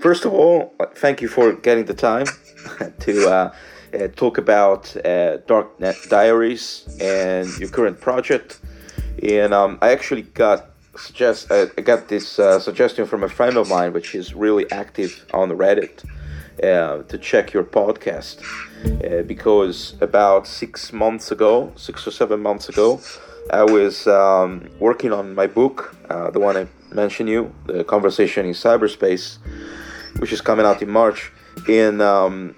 first of all, thank you for getting the time to uh, uh, talk about uh, Darknet Diaries and your current project. And um, I actually got suggest uh, I got this uh, suggestion from a friend of mine, which is really active on Reddit, uh, to check your podcast because about six months ago, six or seven months ago, I was um, working on my book, the one I mentioned you, the conversation in cyberspace, which is coming out in March, and um,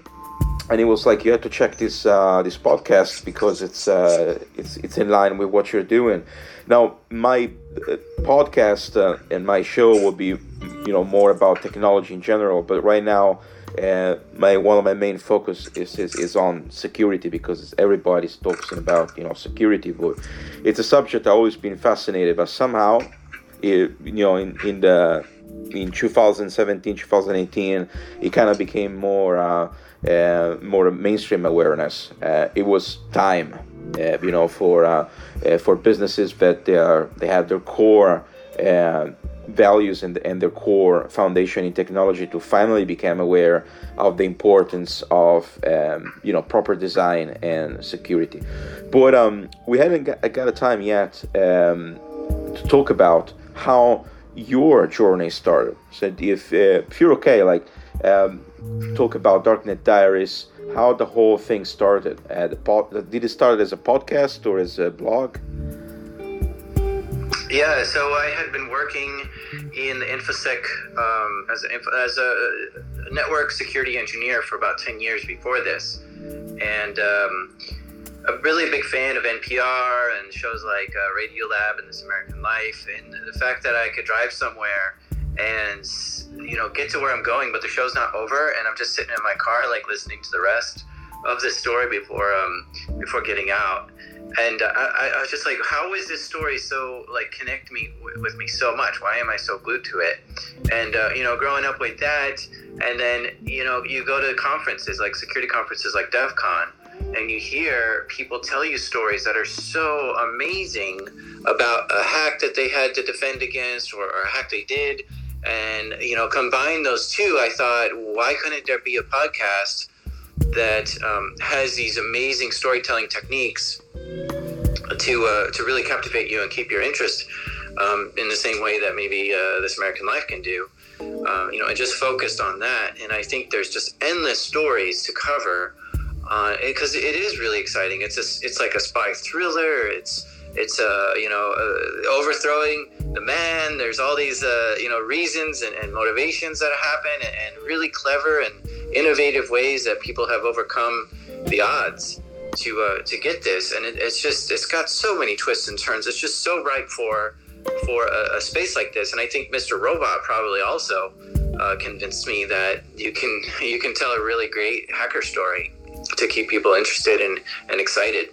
and it was like you have to check this uh, this podcast because it's uh, it's it's in line with what you're doing. Now, my uh, podcast uh, and my show will be, you know, more about technology in general. But right now, uh, my one of my main focus is, is is on security because everybody's talking about you know security. But it's a subject I've always been fascinated. But somehow, it, you know, in in the in 2017, 2018, it kind of became more uh, uh, more mainstream awareness. Uh, it was time, uh, you know, for for businesses that they are they have their core values and, and their core foundation in technology to finally become aware of the importance of um, you know proper design and security. But um, we haven't got, got a time yet um, to talk about how your journey started. So if, uh, if you're okay, like um, talk about Darknet Diaries, how the whole thing started. Uh, did it start as a podcast or as a blog? Yeah, so I had been working in infosec um, as, a, as a network security engineer for about ten years before this, and um, a really big fan of NPR and shows like uh, Radiolab and This American Life, and the fact that I could drive somewhere and you know get to where I'm going, but the show's not over, and I'm just sitting in my car like listening to the rest of this story before um before getting out. And I, I was just like, how is this story so like connect me w- with me so much? Why am I so glued to it? And uh, you know, growing up with that, and then you know, you go to conferences like security conferences like DEF CON, and you hear people tell you stories that are so amazing about a hack that they had to defend against or, or a hack they did and, you know, combine those two, I thought, why couldn't there be a podcast that um, has these amazing storytelling techniques to, uh, to really captivate you and keep your interest um, in the same way that maybe uh, This American Life can do? Uh, you know, I just focused on that. And I think there's just endless stories to cover because uh, it is really exciting. It's a, it's like a spy thriller. It's it's uh, you know uh, overthrowing the man. There's all these uh, you know reasons and, and, motivations that happen, and, and, really clever and innovative ways that people have overcome the odds to uh, to get this. And it, it's just it's got so many twists and turns. It's just so ripe for for a, a space like this. And I think Mr. Robot probably also uh, convinced me that you can you can tell a really great hacker story to keep people interested and, and excited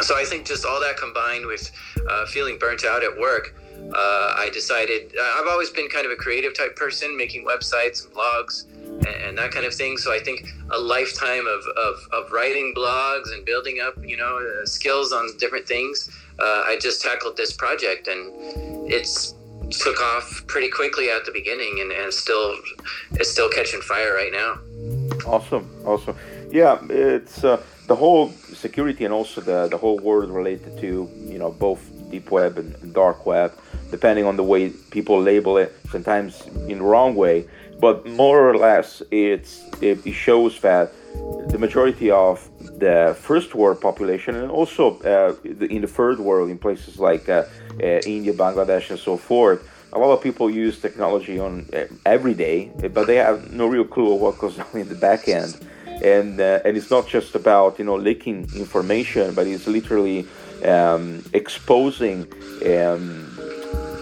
so I think just all that combined with uh, feeling burnt out at work, uh, I decided uh, I've always been kind of a creative type person, making websites and blogs and, that kind of thing. So I think a lifetime of, of, of writing blogs and building up, you know, uh, skills on different things. Uh, I just tackled this project and it's took off pretty quickly at the beginning and, and still it's still catching fire right now. Awesome, awesome. Yeah, it's uh, the whole security and also the, the whole world related to you know both deep web and dark web depending on the way people label it sometimes in the wrong way. But more or less it's it, shows that the majority of the first world population and also uh, in the third world in places like uh, uh, india bangladesh and so forth a lot of people use technology on uh, every day but they have no real clue of what goes on in the back end and uh, and it's not just about you know leaking information, but it's literally um, exposing um,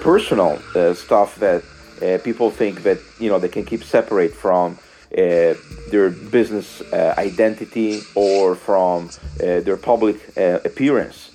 personal uh, stuff that uh, people think that you know they can keep separate from uh, their business uh, identity or from uh, their public appearance.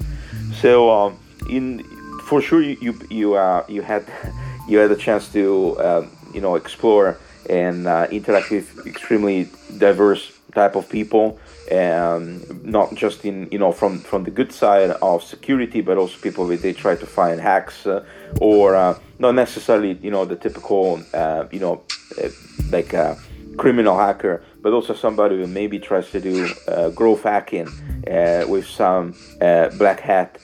So um, in for sure you you you, you had you had a chance to um, you know explore and interact with extremely diverse type of people um, not just in you know from from the good side of security, but also people that they try to find hacks uh, or uh, not necessarily you know the typical uh, you know uh, like a criminal hacker, but also somebody who maybe tries to do uh, growth hacking uh, with some black hat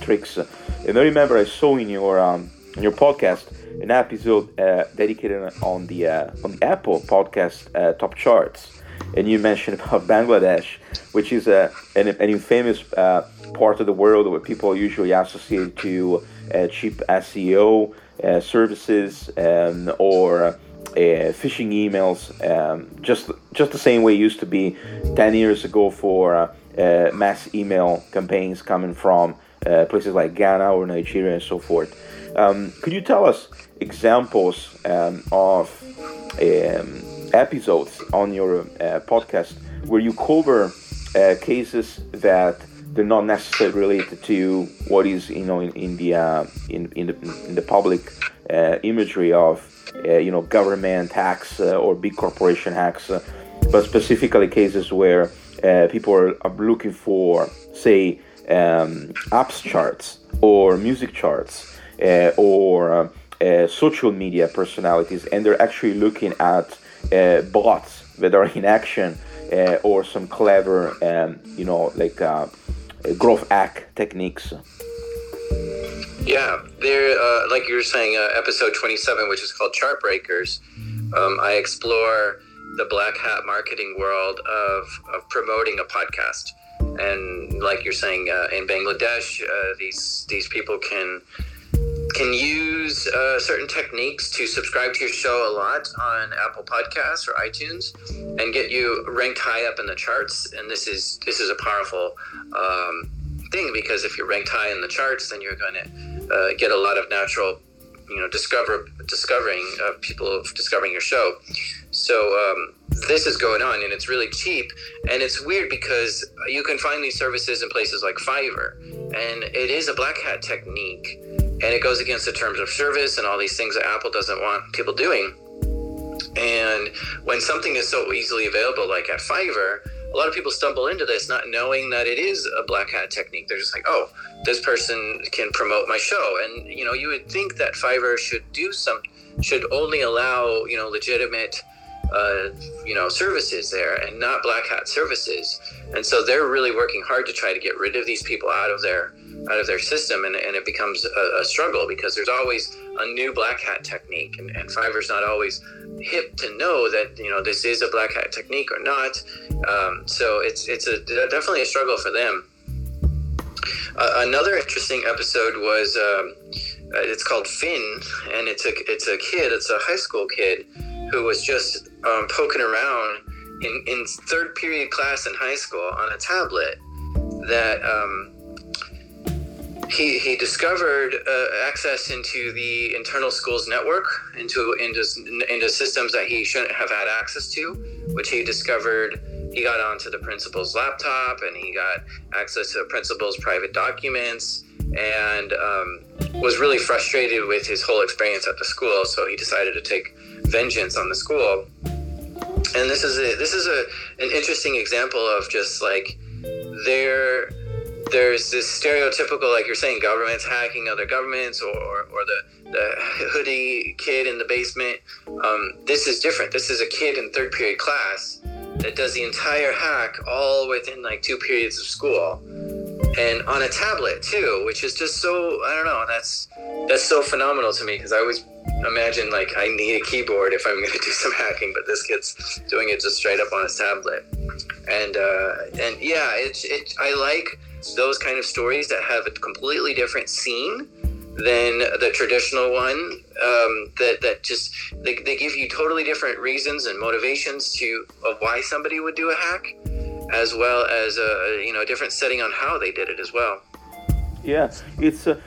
tricks. And I remember I saw in your um, in your podcast an episode dedicated on the on the Apple podcast top charts and you mentioned about Bangladesh, which is a, an, an infamous uh, part of the world where people are usually associate to uh, cheap SEO uh, services um, or uh, phishing emails, um, just just the same way it used to be 10 years ago for uh, uh, mass email campaigns coming from places like Ghana or Nigeria and so forth. Um, could you tell us examples um, of um, episodes on your uh, podcast where you cover uh, cases that they're not necessarily related to what is you know in, in the uh, in, in the in the public uh, imagery of uh, you know government hacks uh, or big corporation hacks, but specifically cases where people are, are, looking for say um, apps charts or music charts or social media personalities, and they're actually looking at uh, bots that are in action uh, or some clever, um, you know, like uh, growth hack techniques. Yeah, there, uh, like you were saying, uh, episode 27, which is called Chart Breakers, um, I explore the black hat marketing world of, of promoting a podcast. And like you're saying, uh, in Bangladesh, these these people can can use uh, certain techniques to subscribe to your show a lot on Apple Podcasts or iTunes and get you ranked high up in the charts. And this is this is a powerful um, thing because if you're ranked high in the charts, then you're going to uh, get a lot of natural, you know, discover discovering uh, people discovering your show. So um, this is going on, and it's really cheap. And it's weird because you can find these services in places like Fiverr, and it is a black hat technique and it goes against the terms of service and all these things that Apple doesn't want people doing. And when something is so easily available, like at Fiverr, a lot of people stumble into this not knowing that it is a black hat technique. They're just like, oh, this person can promote my show. And, you know, you would think that Fiverr should do some, should only allow, you know, legitimate, uh, you know, services there and not black hat services. And so they're really working hard to try to get rid of these people out of their out of their system. And, and it becomes a, a, struggle because there's always a new black hat technique. And, and Fiverr's not always hip to know that you know this is a black hat technique or not. Um, so it's it's a definitely a struggle for them. Uh, another interesting episode was um, uh, it's called Finn. And it's a it's a kid. It's a high school kid who was just um, poking around in, in third period class in high school on a tablet that um, he, he discovered uh, access into the internal schools network, into, into, into systems that he shouldn't have had access to, which he discovered. He got onto the principal's laptop and he got access to the principal's private documents and um, was really frustrated with his whole experience at the school. So he decided to take vengeance on the school. And this is a, this is a, an interesting example of just like there there's this stereotypical, like you're saying, governments hacking other governments, or, or, the, the hoodie kid in the basement. Um, this is different. This is a kid in third period class that does the entire hack all within like two periods of school, and on a tablet too, which is just so I don't know. That's that's so phenomenal to me because I always imagine like I need a keyboard if I'm going to do some hacking, but this kid's doing it just straight up on his tablet, and uh, and yeah, it's it. I like those kind of stories that have a completely different scene than the traditional one um, that that just they, they give you totally different reasons and motivations to of why somebody would do a hack as well as a you know a different setting on how they did it as well. Yeah it's uh,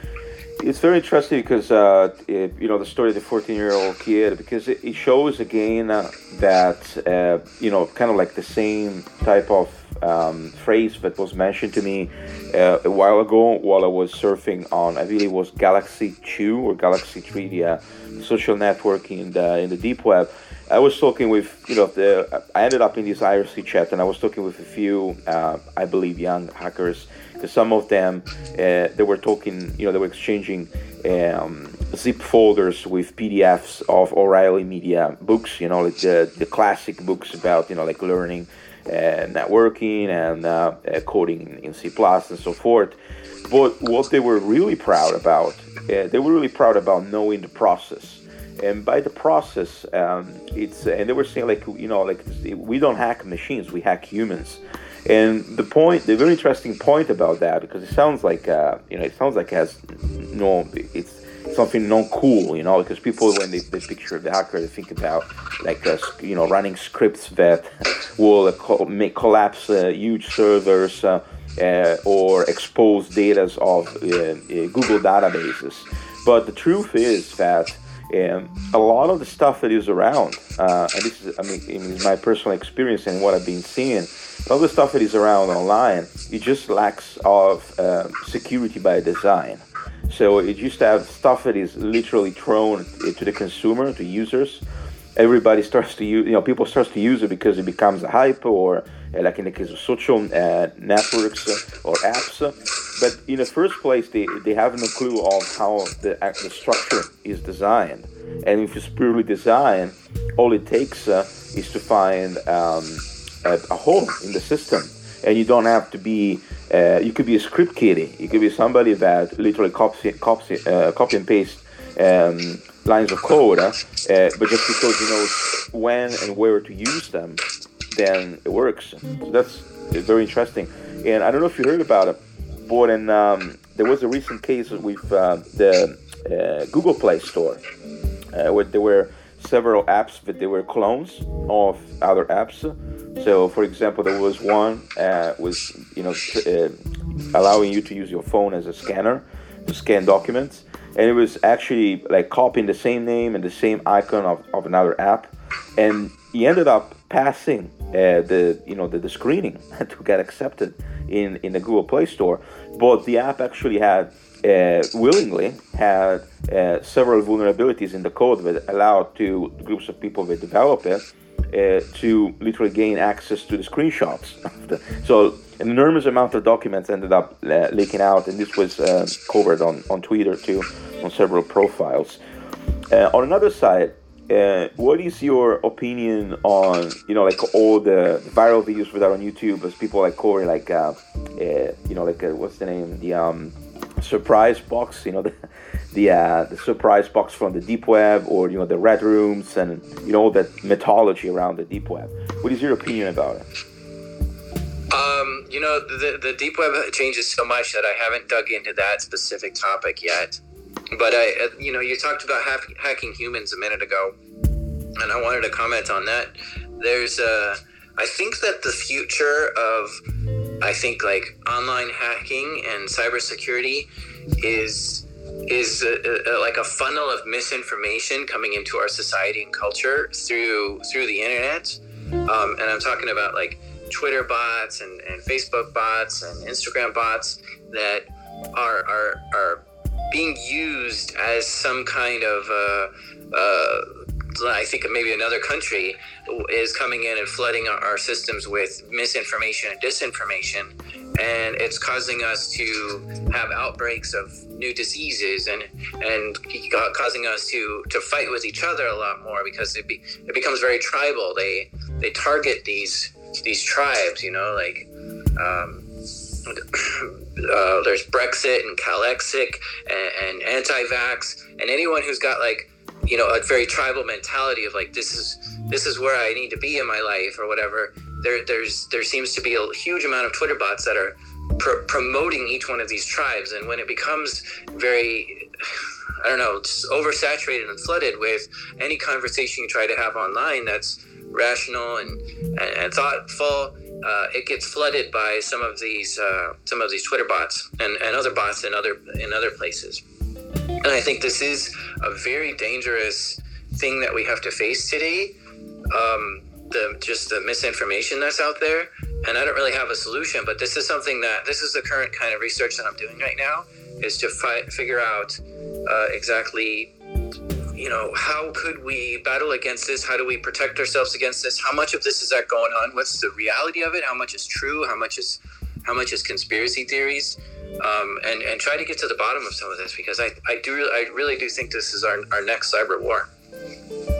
it's very interesting because uh, it, you know the story of the 14 year old kid because it, it shows again uh, that uh, you know kind of like the same type of um, phrase that was mentioned to me uh, a while ago while I was surfing on I believe it was Galaxy 2 or Galaxy 3 the uh, social network in the in the deep web I was talking with, you know, the, I ended up in this IRC chat and I was talking with a few, uh, I believe, young hackers. Because some of them, uh, they were talking, you know, they were exchanging um, zip folders with PDFs of O'Reilly Media books, you know, like the, the classic books about, you know, like learning uh, networking and uh, uh, coding in, in C and so forth. But what they were really proud about, uh, they were really proud about knowing the process and by the process um, it's and they were saying like you know like we don't hack machines we hack humans. And the point the very interesting point about that because it sounds like uh, you know it sounds like it has no it's something non cool you know because people when they, they picture the hacker they think about like uh, you know running scripts that will uh, make collapse uh, huge servers uh, uh, or expose data of google databases. But the truth is that and a lot of the stuff that is around, uh, and this is, I mean, it's my personal experience and what I've been seeing, all the stuff that is around online, it just lacks of uh, security by design. So it used to have stuff that is literally thrown to the consumer, to users. Everybody starts to use, you know, people starts to use it because it becomes a hype, or like in the case of social uh, networks uh, or apps. But in the first place, they, they have no clue of how the, the structure is designed. And if it's purely design, all it takes uh, is to find um, a, a, hole in the system. And you don't have to be, uh, you could be a script kiddie. You could be somebody that literally copy, copy, copy and paste um, lines of code, uh, but just because you know when and where to use them, then it works. So that's very interesting. And I don't know if you heard about it, but and um, there was a recent case with uh, the uh, Google Play Store uh, where there were several apps that they were clones of other apps. So, for example, there was one uh, was you know uh, allowing you to use your phone as a scanner to scan documents, and it was actually like copying the same name and the same icon of, of another app, and he ended up passing uh, the you know the, the screening to get accepted in in the Google Play Store, but the app actually had uh, willingly had uh, several vulnerabilities in the code that allowed to groups of people that develop it uh, to literally gain access to the screenshots. so an enormous amount of documents ended up uh, leaking out, and this was covered on, on Twitter too, on several profiles. On another side, uh, what is your opinion on you know like all the viral videos for that on YouTube as people like Corey like uh, uh, you know like uh, what's the name the um, surprise box you know the the, uh, the surprise box from the deep web or you know the red rooms and you know that mythology around the deep web. What is your opinion about it? Um, you know the the deep web changes so much that I haven't dug into that specific topic yet but I, uh, you know, you talked about hack, hacking humans a minute ago, and I wanted to comment on that. There's, uh, I think that the future of, I think like online hacking and cybersecurity is is a, a, like a funnel of misinformation coming into our society and culture through through the internet. Um, and I'm talking about like Twitter bots and, and Facebook bots and Instagram bots that are are are being used as some kind of uh, uh, I think maybe another country is coming in and flooding our, systems with misinformation and disinformation, and it's causing us to have outbreaks of new diseases and and causing us to to fight with each other a lot more because it be, it becomes very tribal. They they target these these tribes, you know, like. Um, uh, there's Brexit and Calexit and, and anti-vax and anyone who's got like you know a very tribal mentality of like this is this is where I need to be in my life or whatever. There there's there seems to be a huge amount of Twitter bots that are pr- promoting each one of these tribes, and when it becomes very I don't know, just oversaturated and flooded with any conversation you try to have online that's rational and, and, and thoughtful uh, it gets flooded by some of these uh, some of these Twitter bots and, and other bots in other in other places. And I think this is a very dangerous thing that we have to face today. Um, the just the misinformation that's out there, and I don't really have a solution. But this is something that this is the current kind of research that I'm doing right now is to fi- figure out uh, exactly you know, how could we battle against this? How do we protect ourselves against this? How much of this is that going on? What's the reality of it? How much is true? How much is how much is conspiracy theories? Um, and and try to get to the bottom of some of this because I, I do I really do think this is our, our next cyber war.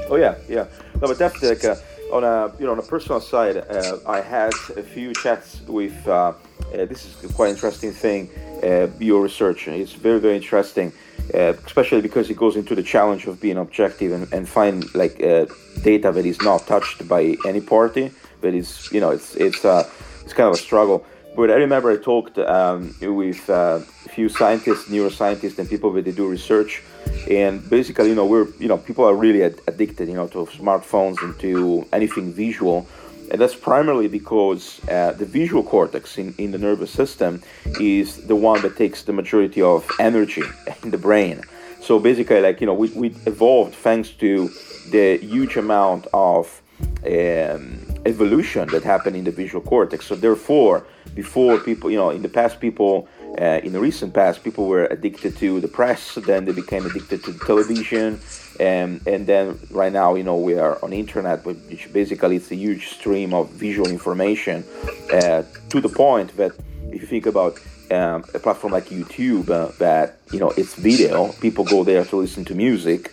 Oh yeah, yeah. No, but definitely like uh, on a you know on a personal side, uh, I had a few chats with. Uh, uh this is quite interesting thing. Uh, your research. It's very very interesting uh, especially because it goes into the challenge of being objective and, and find like uh, data that is not touched by any party. That is, you know it's it's uh, it's kind of a struggle. But I remember I talked um, with uh, a few scientists, neuroscientists, and people that they do research, and basically you know we're you know people are really ad- addicted you know to smartphones and to anything visual and that's primarily because uh, the visual cortex in, in the nervous system is the one that takes the majority of energy in the brain. So basically, like, you know, we, we evolved thanks to the huge amount of um, evolution that happened in the visual cortex. So therefore, before people, you know, in the past, people uh, in the recent past, people were addicted to the press, then they became addicted to television, and, and then right now, you know, we are on internet, which basically it's a huge stream of visual information uh, to the point that if you think about um, a platform like YouTube, uh, that, you know, it's video, people go there to listen to music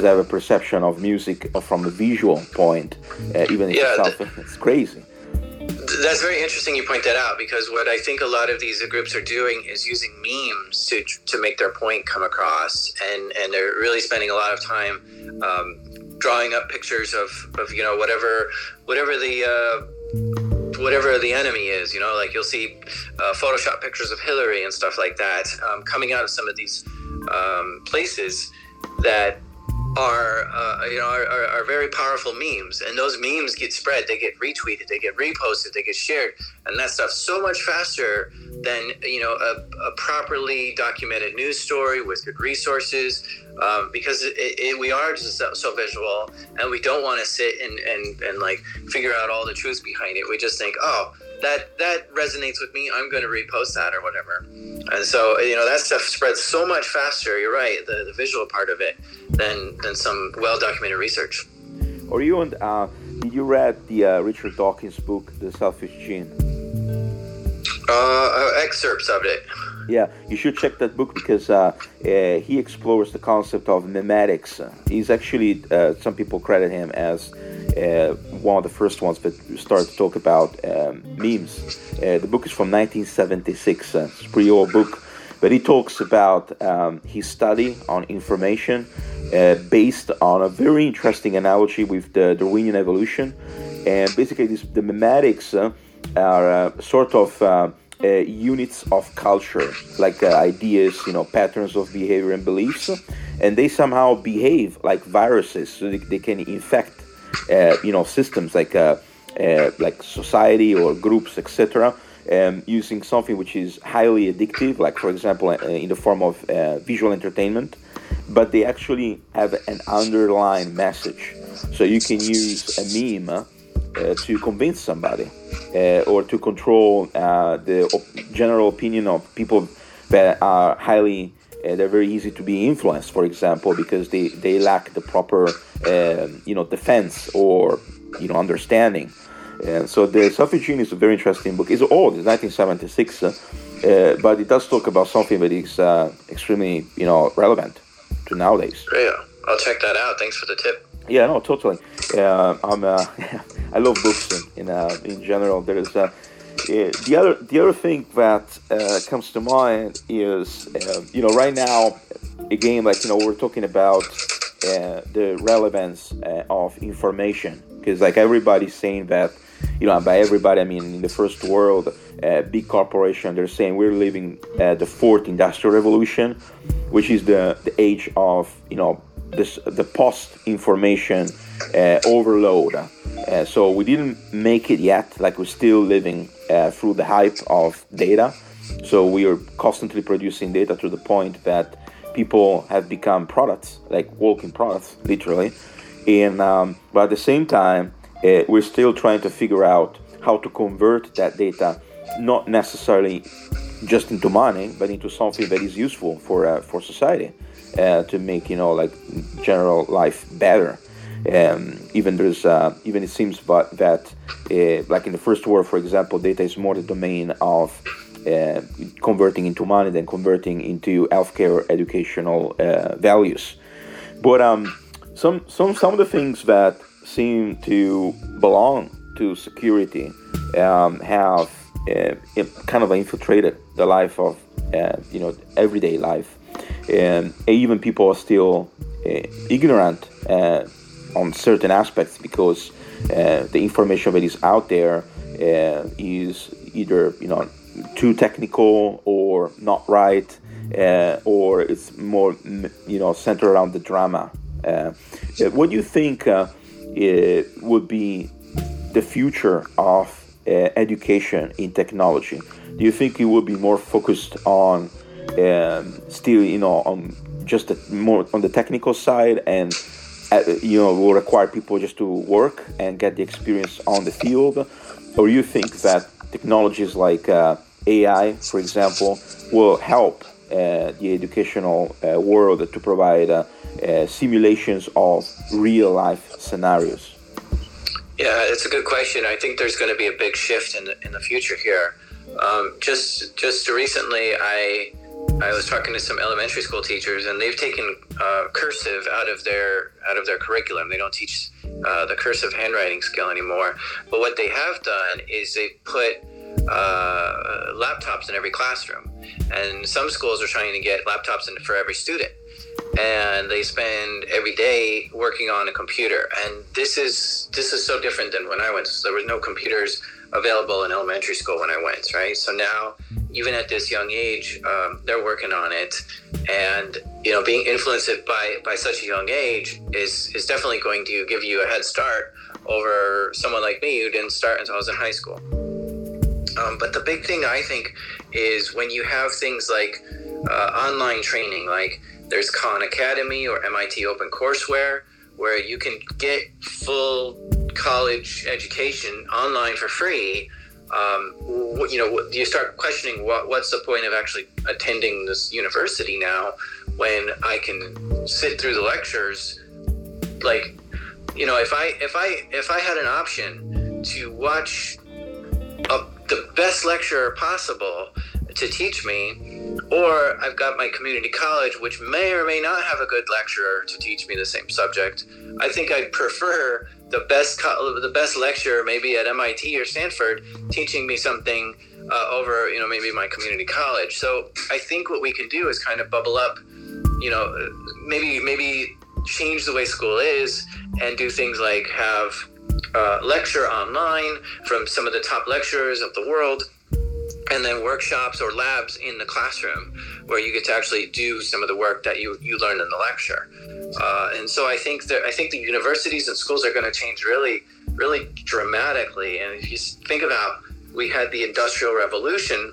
they have a perception of music from a visual point, uh, even if yeah, it's, it's crazy that's very interesting you point that out because what I think a lot of these groups are doing is using memes to to make their point come across, and and they're really spending a lot of time um, drawing up pictures of, of you know whatever whatever the uh, whatever the enemy is. You know, like you'll see uh, Photoshop pictures of Hillary and stuff like that um, coming out of some of these um, places that are uh, you know are, are, are, very powerful memes. And those memes get spread. They get retweeted. They get reposted. They get shared. And that stuff so much faster than you know a, a properly documented news story with good resources um, because it, it, we are just so, so, visual and we don't want to sit and, and and like figure out all the truth behind it. We just think oh that that resonates with me i'm going to repost that or whatever. And so you know that stuff spreads so much faster you're right the, the visual part of it than than some well documented research. Or you and uh, did you read the uh, richard dawkins book the selfish gene? Uh, uh excerpts of it yeah, you should check that book because uh, uh, he explores the concept of memetics. He's actually, uh, some people credit him as uh, one of the first ones that started to talk about um, memes. Uh, the book is from 1976. Uh, it's a pretty old book, but he talks about um, his study on information based on a very interesting analogy with the Darwinian evolution. And basically, this, the memetics are sort of uh, units of culture, like uh, ideas, you know, patterns of behavior and beliefs, and they somehow behave like viruses, so they, they can infect, uh, you know, systems like uh, uh, like society or groups, etc. Um, using something which is highly addictive, like for example, uh, in the form of visual entertainment, but they actually have an underlying message. So you can use a meme to convince somebody uh, or to control uh, the op- general opinion of people that are highly uh, they're very easy to be influenced for example because they, they lack the proper you know defense or you know understanding. And so the selfish gene is a very interesting book. It's old it's 1976 uh, uh, but it does talk about something that is uh, extremely you know relevant to nowadays. Yeah i'll check that out. Thanks for the tip yeah, no, totally. Uh, I'm, uh, I love books in in, uh, in general. There is uh, the other the other thing that uh, comes to mind is you know right now again like you know we're talking about the relevance of information because like everybody's saying that you know by everybody I mean in the first world big corporation they're saying we're living the fourth industrial revolution, which is the the age of you know this, the post information uh, overload. Uh, so we didn't make it yet, like we're still living uh, through the hype of data. So we are constantly producing data to the point that people have become products, like walking products, literally. And um, but at the same time, uh, we're still trying to figure out how to convert that data, not necessarily just into money, but into something that is useful for uh, for society. Uh, to make you know like general life better. Um, even there's uh, even it seems but that uh, like in the first world, for example, data is more the domain of uh, converting into money than converting into healthcare educational uh, values. But um, some some some of the things that seem to belong to security um, have uh, kind of infiltrated the life of uh, you know everyday life, and even people are still uh, ignorant uh, on certain aspects because uh, the information that is out there uh, is either you know too technical or not right, or it's more you know centered around the drama. what do you think would be the future of uh, education in technology? Do you think it will be more focused on um, still, you know, on just the, more on the technical side, and uh, you know, will require people just to work and get the experience on the field, or you think that technologies like uh, AI, for example, will help uh, the educational uh, world to provide uh, simulations of real life scenarios? Yeah, it's a good question. I think there's going to be a big shift in the, in the future here. Um, just just recently, I I was talking to some elementary school teachers, and they've taken uh, cursive out of their out of their curriculum. They don't teach uh, the cursive handwriting skill anymore. But what they have done is they put uh, laptops in every classroom, and some schools are trying to get laptops in for every student and they spend every day working on a computer and this is this is so different than when i went so there was no computers available in elementary school when i went right? So now even at this young age um, they're working on it. And you know being influenced by by such a young age is is definitely going to give you a head start over someone like me who didn't start until i was in high school. Um, but the big thing i think is when you have things like uh, online training like there's Khan Academy or MIT OpenCourseware, where you can get full college education online for free. Um, you know, you start questioning what, what's the point of actually attending this university now when I can sit through the lectures. Like, you know, if I if I if I had an option to watch a, the best lecturer possible to teach me or I've got my community college, which may or may not have a good lecturer to teach me the same subject. I think I'd prefer the best co- the best lecturer, maybe at MIT or Stanford, teaching me something uh, over you know maybe my community college. So I think what we can do is kind of bubble up, you know, maybe maybe change the way school is and do things like have uh, lecture online from some of the top lecturers of the world and then workshops or labs in the classroom where you get to actually do some of the work that you, you learned in the lecture. Uh, and so I think that I think the universities and schools are going to change really, really dramatically. And if you think about, we had the Industrial Revolution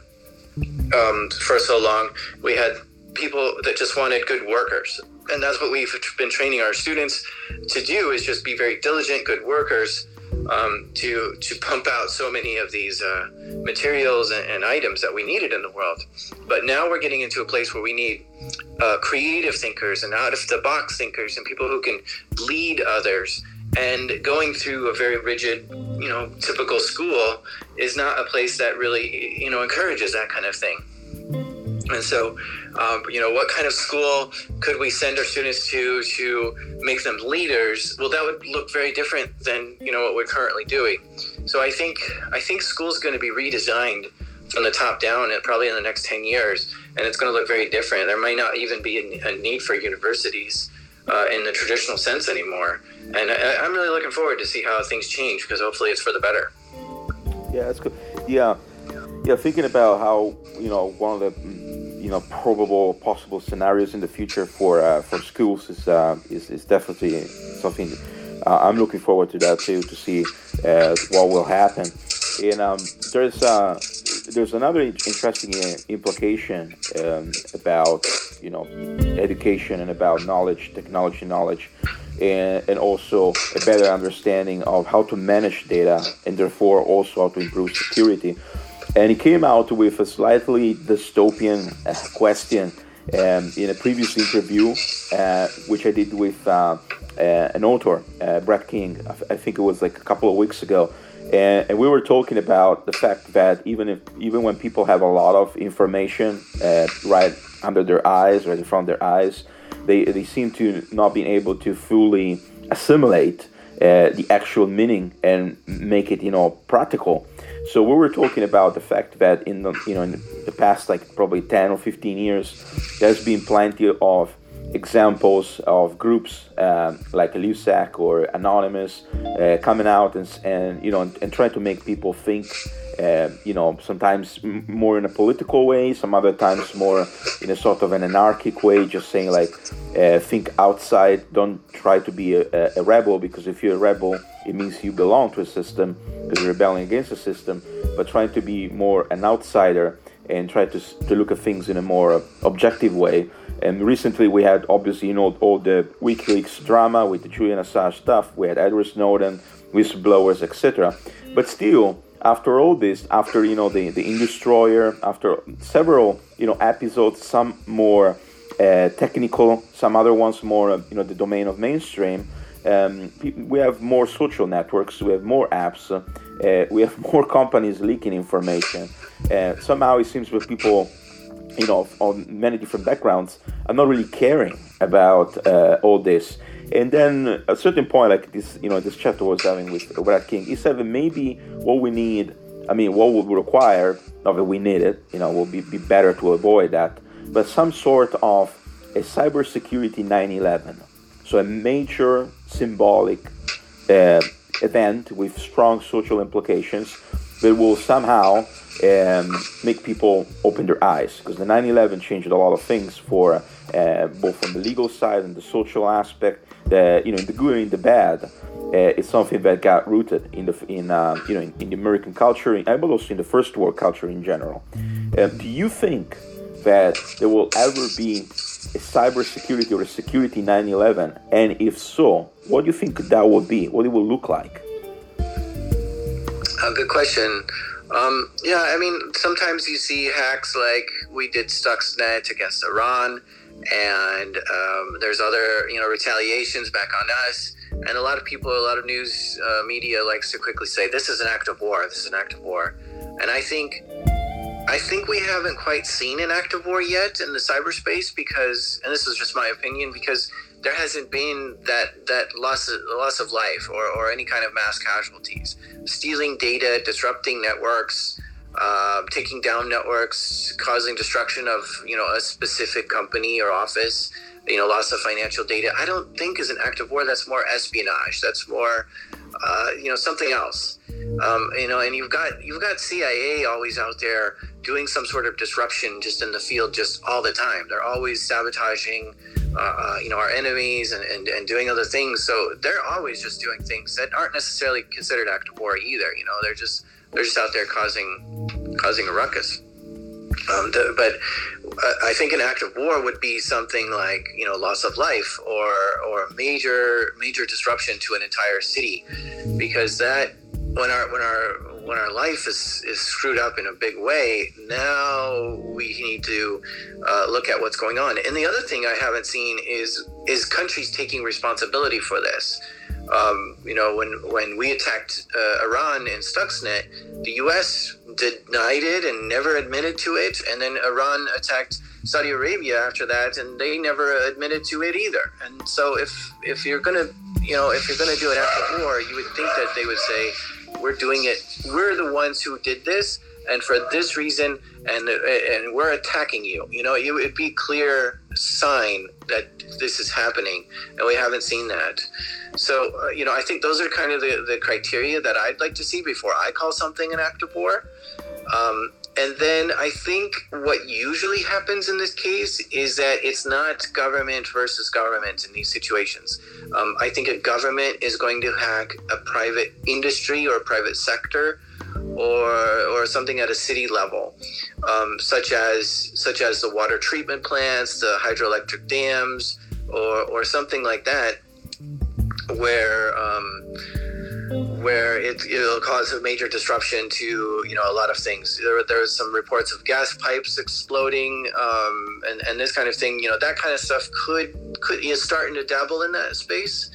um, for so long. We had people that just wanted good workers, and that's what we've been training our students to do: is just be very diligent, good workers um, to to pump out so many of these uh, materials and, and, items that we needed in the world. But now we're getting into a place where we need uh, creative thinkers and out of the box thinkers and people who can lead others. And going through a very rigid, you know, typical school is not a place that really, you know, encourages that kind of thing. And so, um, you know, what kind of school could we send our students to to make them leaders? Well, that would look very different than you know what we're currently doing. So I think I think school is going to be redesigned from the top down, and probably in the next ten years, and it's going to look very different. There might not even be a, a need for universities uh, in the traditional sense anymore. And I, am really looking forward to see how things change because hopefully it's for the better. Yeah, that's good. Yeah, yeah. Thinking about how you know one of the you know probable possible scenarios in the future for uh, for schools is, uh, is is definitely something uh, I'm looking forward to that too to see uh, what will happen. And um, there's uh, there's another interesting uh, implication um, about you know education and about knowledge, technology knowledge, and, and also a better understanding of how to manage data and therefore also how to improve security and he came out with a slightly dystopian uh, question um, in a previous interview, uh, which I did with uh, uh, an author, uh, Brad King. I think it was like a couple of weeks ago, and, and, we were talking about the fact that even if even when people have a lot of information uh, right under their eyes, right in front of their eyes, they they seem to not be able to fully assimilate uh, the actual meaning and make it you know practical. So we were talking about the fact that in the you know in the past like probably 10 or 15 years, there's been plenty of examples of groups uh, like LulzSec or Anonymous uh, coming out and, and you know and, and trying to make people think uh, you know, sometimes more in a political way, some other times more in a sort of an anarchic way, just saying like, uh, think outside, don't try to be a, a, rebel, because if you're a rebel, it means you belong to a system, because you're rebelling against a system, but trying to be more an outsider and try to, to look at things in a more objective way. And recently we had obviously, you know, all the WikiLeaks drama with the Julian Assange stuff, we had Edward Snowden, whistleblowers, etc. But still, after all this, after you know the the Industroyer, after several you know episodes, some more uh, technical, some other ones more you know the domain of mainstream. Um, we have more social networks, we have more apps, uh, we have more companies leaking information. Uh, somehow it seems that people, you know, on many different backgrounds, are not really caring about uh, all this. And then a certain point, like this, you know, this chat was having with Brad King, he said that maybe what we need, I mean, what would require, not that we need it, you know, will be, be better to avoid that, but some sort of a cybersecurity 9/11, so a major symbolic uh, event with strong social implications that will somehow um, make people open their eyes because the 9/11 changed a lot of things for uh, both from the legal side and the social aspect the you know the good and the bad uh, it's something that got rooted in the in um, you know in, in, the American culture and but also in the first world culture in general. Uh, do you think that there will ever be a cybersecurity or a security 9/11? And if so, what do you think that would be? What it will look like? A good question. Um, yeah, I mean, sometimes you see hacks like we did Stuxnet against Iran and um, there's other you know retaliations back on us. And a lot of people a lot of news uh, media likes to quickly say this is an act of war. This is an act of war. And i think i think we haven't quite seen an act of war yet in the cyberspace because and this is just my opinion because there hasn't been that that loss of, loss of life or, or any kind of mass casualties stealing data disrupting networks uh, taking down networks, causing destruction of you know a specific company or office, you know, loss of financial data. I don't think is an act of war. That's more espionage. That's more, uh, you know, something else. Um, you know, and you've got you've got CIA always out there doing some sort of disruption just in the field, just all the time. They're always sabotaging. Uh, you know our enemies and, and, and doing other things so they're always just doing things that aren't necessarily considered act of war either you know they're just they're just out there causing causing a ruckus. Um, the, but uh, I think an act of war would be something like you know loss of life or or major major disruption to an entire city, because that when our when our when our life is, is screwed up in a big way, now we need to uh, look at what's going on. And the other thing I haven't seen is is countries taking responsibility for this. Um, you know, when when we attacked uh, Iran in Stuxnet, the U.S. denied it and never admitted to it, and then Iran attacked Saudi Arabia after that, and they never admitted to it either. And so, if if you're gonna, you know, if you're gonna do it after war, you would think that they would say, "We're doing it. We're the ones who did this." and for this reason and and we're attacking you you know it would be clear sign that this is happening and we haven't seen that so uh, you know i think those are kind of the, the criteria that i'd like to see before i call something an act of war um, and then I think what usually happens in this case is that it's not government versus government in these situations. Um, I think a government is going to hack a private industry or a private sector or or something at a city level, um, such as such as the water treatment plants, the hydroelectric dams, or or something like that, where um, where it, it'll cause a major disruption to you know a lot of things. There there's some reports of gas pipes exploding um, and and this kind of thing. You know that kind of stuff could could is starting to dabble in that space,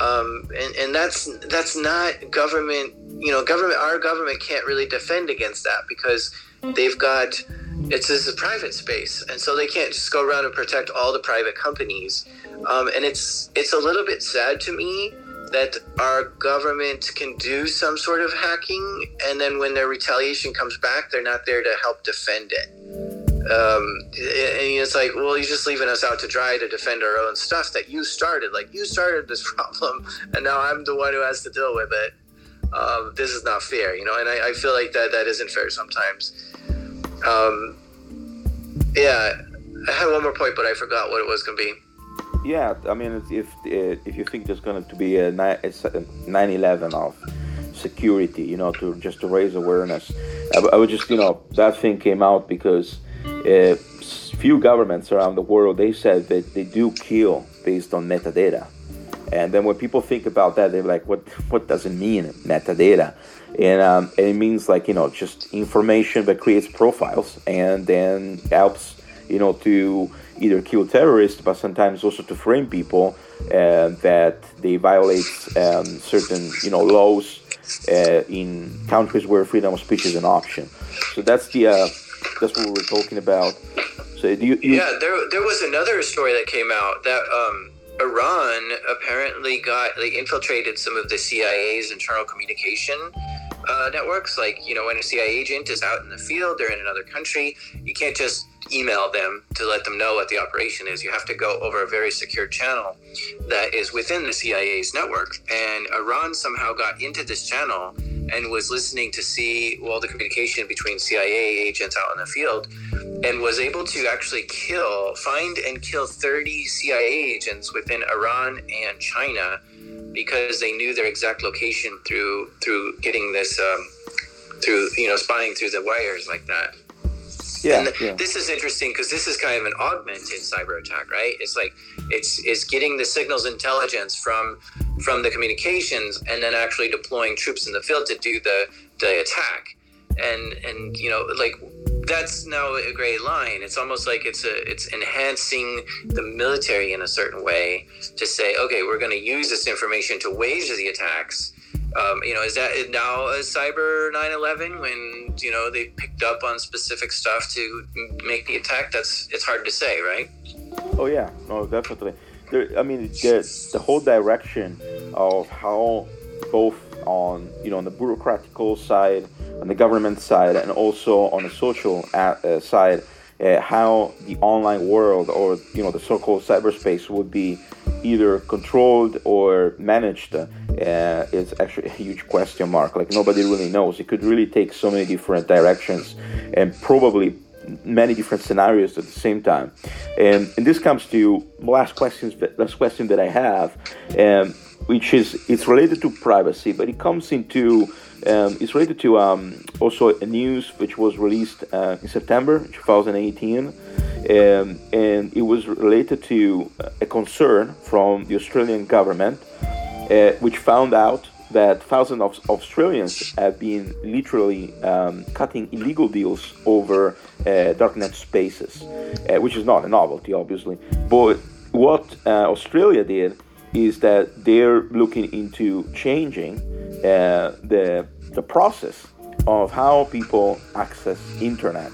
um, and and that's that's not government. You know, government our government can't really defend against that because they've got it's this a private space, and so they can't just go around and protect all the private companies. Um, and it's it's a little bit sad to me that our government can do some sort of hacking, and then when their retaliation comes back, they're not there to help defend it. Um, and it's like, well, you're just leaving us out to dry to defend our own stuff that you started. Like you started this problem, and now I'm the one who has to deal with it. Um, this is not fair, you know. And I, I, feel like that that isn't fair sometimes. Um, yeah, I had one more point, but I forgot what it was going to be. Yeah, I mean, if if you think there's going to be a 9/11 of security, you know, to just to raise awareness, I, I would just, you know, that thing came out because uh, few governments around the world they said that they do kill based on metadata, and then when people think about that, they're like, what what does it mean metadata? And, um, and it means like you know just information that creates profiles and then helps you know to either kill terrorists, but sometimes also to frame people uh, that they violate um, certain you know laws uh, in countries where freedom of speech is an option. So that's the uh, that's what we were talking about. So you, you, Yeah, there there was another story that came out that um, Iran apparently got like infiltrated some of the CIA's internal communication uh, networks. Like you know, when a CIA agent is out in the field, they're in another country, you can't just email them to let them know what the operation is. You have to go over a very secure channel that is within the CIA's network. And Iran somehow got into this channel and was listening to see all the communication between CIA agents out in the field and was able to actually kill, find and kill 30 CIA agents within Iran and China because they knew their exact location through through getting this um, through you know spying through the wires like that. Yeah, and yeah. this is interesting because this is kind of an augmented cyber attack, right? It's like it's it's getting the signals intelligence from from the communications and then actually deploying troops in the field to do the the attack. And and you know like that's now a gray line. It's almost like it's a it's enhancing the military in a certain way to say, okay, we're going to use this information to wage the attacks um, you know, is that now a cyber 9/11 when you know they picked up on specific stuff to make the attack? That's it's hard to say, right? Oh yeah, no, definitely. There, I mean, the the whole direction of how both on you know on the bureaucratical side, on the government side, and also on the social uh, side, uh, how the online world or you know the so-called cyberspace would be either controlled or managed uh, is actually a huge question mark. Like nobody really knows. It could really take so many different directions and probably many different scenarios at the same time. And, and this comes to last questions. Last question that I have, um, which is it's related to privacy, but it comes into um, it's related to um, also a news which was released uh, in September 2018 um, and it was related to a concern from the Australian government, uh, which found out that thousands of Australians have been literally um, cutting illegal deals over uh, darknet spaces, uh, which is not a novelty, obviously. But what uh, Australia did is that they're looking into changing uh, the the process of how people access internet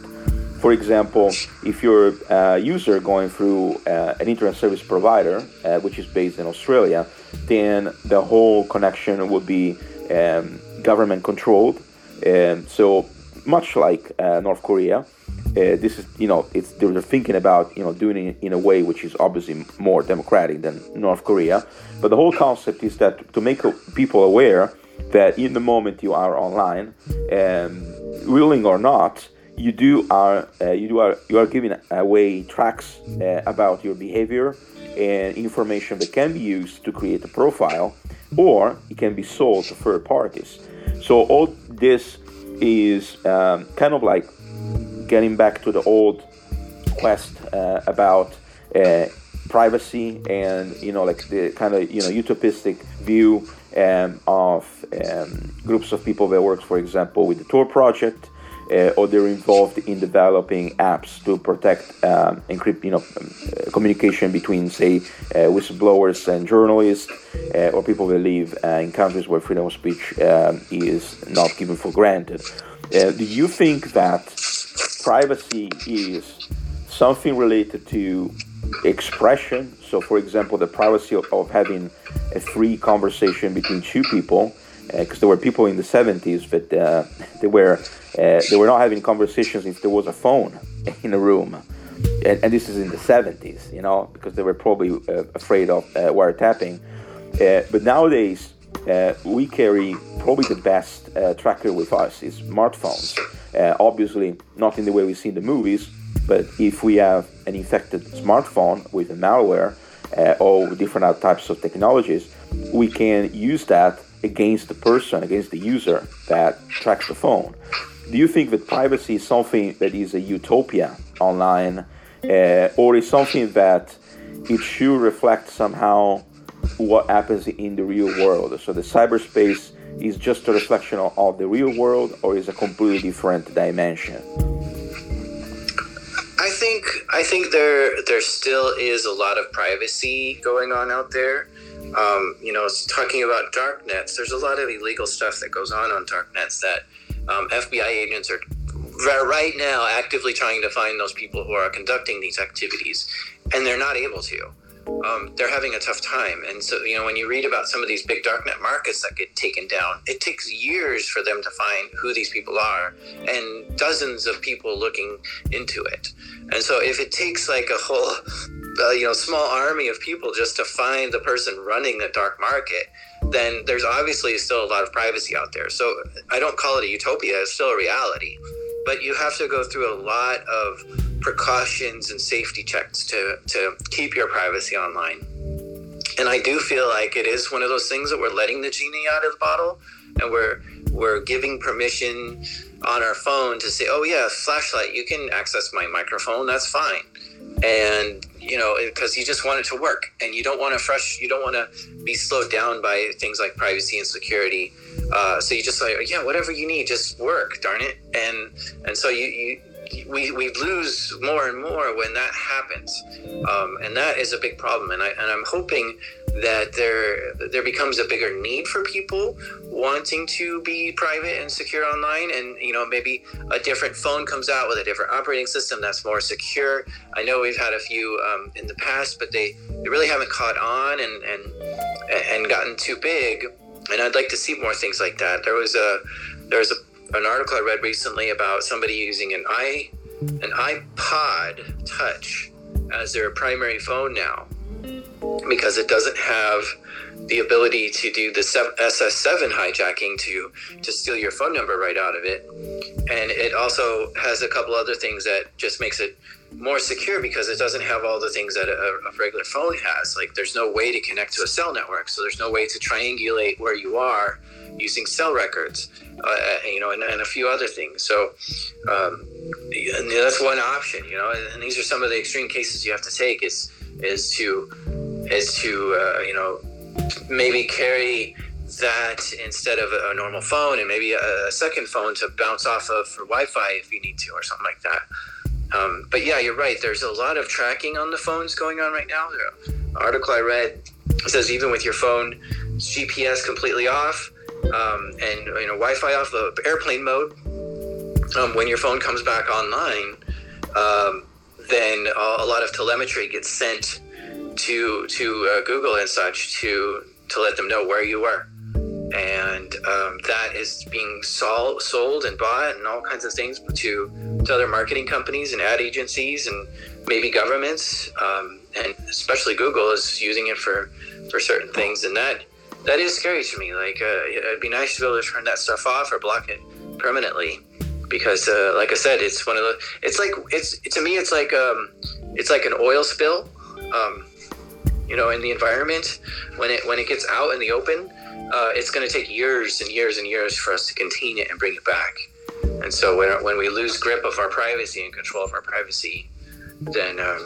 for example, if you're a user going through uh, an internet service provider, uh, which is based in Australia, then the whole connection would be um, government controlled. And so much like uh, North Korea, uh, this is you know it's they're thinking about you know doing it in a way which is obviously more democratic than North Korea. But the whole concept is that to make people aware that in the moment you are online, um, willing or not, you do are uh, you do are you are giving away tracks uh, about your behavior and information that can be used to create a profile or it can be sold to third parties. So all this is um, kind of like getting back to the old quest uh, about uh, privacy and you know like the kind of you know utopistic view um, of um, groups of people that work, for example, with the Tor project, uh, or they're involved in developing apps to protect um, encrypt, you know, um, uh, communication between, say, uh, whistleblowers and journalists, uh, or people that live in countries where freedom of speech um, is not given for granted. Do you think that privacy is something related to expression? So, for example, the privacy of, of having a free conversation between two people because uh, there were people in the 70s that uh, they were uh, they were not having conversations if there was a phone in a room. And, and this is in the 70s you know because they were probably uh, afraid of uh, wiretapping uh, but nowadays we carry probably the best tracker with us is smartphones. Obviously not in the way we see in the movies but if we have an infected smartphone with a malware or different types of technologies we can use that against the person, against the user that tracks the phone. Do you think that privacy is something that is a utopia online, uh, or is something that it should reflect somehow what happens in the real world? So the cyberspace is just a reflection of the real world, or is a completely different dimension? I think I think there there still is a lot of privacy going on out there. Um, you know, talking about dark nets, there's a lot of illegal stuff that goes on on dark nets that um, FBI agents are right now actively trying to find those people who are conducting these activities, and they're not able to. Um, they're having a tough time. And so, you know, when you read about some of these big darknet markets that get taken down, it takes years for them to find who these people are and dozens of people looking into it. And so, if it takes like a whole uh, you know small army of people just to find the person running the dark market then there's obviously still a lot of privacy out there so i don't call it a utopia it's still a reality but you have to go through a lot of precautions and safety checks to to keep your privacy online. And i do feel like it is one of those things that we're letting the genie out of the bottle and we're we're giving permission on our phone to say oh yeah flashlight you can access my microphone that's fine and you know because you just want it to work and you don't want to fresh you don't want to be slowed down by things like privacy and security. Uh, so you just like yeah whatever you need just work darn it. And and so you, you we, we lose more and more when that happens. Um, and that is a big problem and, I, and i'm hoping that there there becomes a bigger need for people wanting to be private and secure online. And you know maybe a different phone comes out with a different operating system that's more secure. I know we've had a few um, in the past but they, they really haven't caught on and and and gotten too big. And i'd like to see more things like that. There was a there was a, an article i read recently about somebody using an i an ipod touch as their primary phone now because it doesn't have the ability to do the SS7 hijacking to to steal your phone number right out of it, and it also has a couple other things that just makes it more secure because it doesn't have all the things that a, a regular phone has. Like there's no way to connect to a cell network, so there's no way to triangulate where you are using cell records, uh, you know, and, and, a few other things. So um, that's one option, you know, and these are some of the extreme cases you have to take. Is is to is to uh, you know maybe carry that instead of a, normal phone and maybe a, a, second phone to bounce off of for Wi-Fi if you need to or something like that. Um, but yeah, you're right. There's a lot of tracking on the phones going on right now. The article I read says even with your phone GPS completely off um, and you know Wi-Fi off, the airplane mode, um, when your phone comes back online, um, then a lot of telemetry gets sent to to uh, Google and such to to let them know where you were, and um, that is being sold, sold and bought and all kinds of things to to other marketing companies and ad agencies and maybe governments, um, and especially Google is using it for for certain things, and that that is scary to me. Like uh, it'd be nice to be able to turn that stuff off or block it permanently because uh, like i said it's one of the it's like it's to me it's like um it's like an oil spill. Um you know, in the environment, when it when it gets out in the open, uh, it's going to take years and years and years for us to contain it and bring it back. And so when when we lose grip of our privacy and control of our privacy, then um,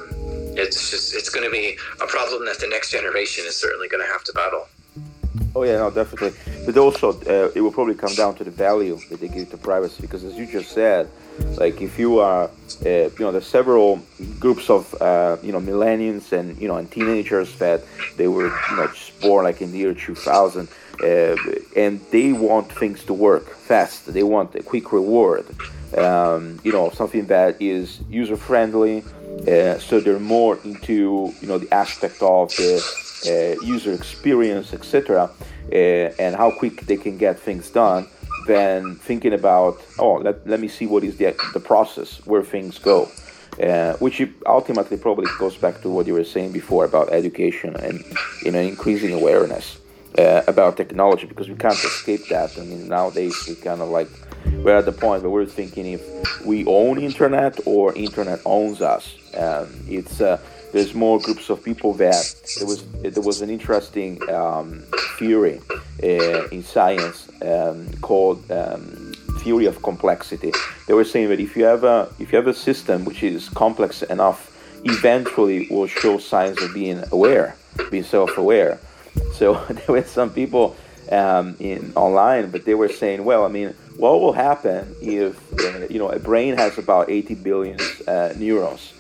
it's just it's going to be a problem that the next generation is certainly going to have to battle. Oh yeah, no, definitely. But also, uh, it will probably come down to the value that they give to privacy, because as you just said, like if you are, uh, you know, there's several groups of, uh, you know, millennials and you know and teenagers that they were, you know, just born like in the year 2000, uh, and they want things to work fast. They want a quick reward. Um, you know, something that is user friendly. Uh, so they're more into, you know, the aspect of the uh, user experience, etc., and how quick they can get things done than thinking about oh let, let me see what is the, the process where things go. Uh, which ultimately probably goes back to what you were saying before about education and you know increasing awareness uh, about technology because we can't escape that. I mean nowadays we kind of like we're at the point where we're thinking if we own internet or internet owns us um, it's uh, there's more groups of people that there was there was an interesting um, theory uh, in science um, called um, theory of complexity. They were saying that if you have a if you have a system which is complex enough, eventually will show signs of being aware, being self-aware. So there were some people um, in online, but they were saying, well, I mean, what will happen if uh, you know a brain has about 80 billion uh, neurons?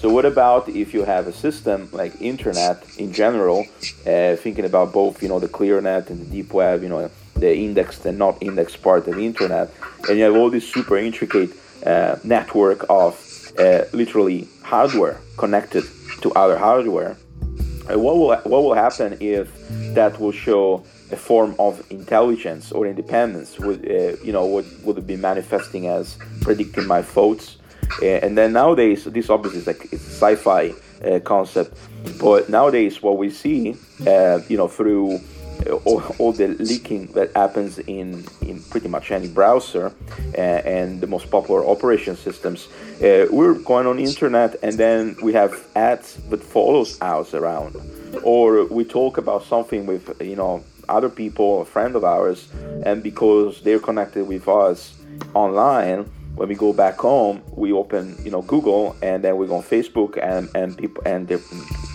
So what about if you have a system like internet in general, uh, thinking about both, you know, the clear net and the deep web, you know, the indexed and not indexed part of the internet, and you have all this super intricate uh, network of uh, literally hardware connected to other hardware. Uh, what will what will happen if that will show a form of intelligence or independence? Would uh, you know? Would would it be manifesting as predicting my thoughts? And then nowadays, this obviously is like it's a sci-fi uh, concept, but nowadays what we see, uh, you know, through all, all, the leaking that happens in, in pretty much any browser uh, and the most popular operation systems, uh, we're going on the internet and then we have ads that follows us around, or we talk about something with you know other people, a friend of ours, and because they're connected with us online when we go back home, we open you know Google and then we go on Facebook and and people and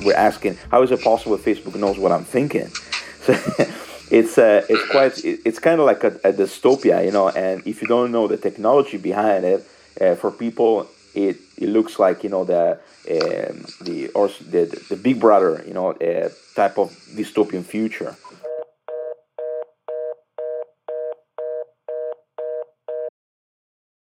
we're asking how is it possible Facebook knows what I'm thinking. So it's uh, it's quite it's kind of like a, a, dystopia, you know. And if you don't know the technology behind it, uh, for people it it looks like you know the um, the or the, the Big Brother you know uh, type of dystopian future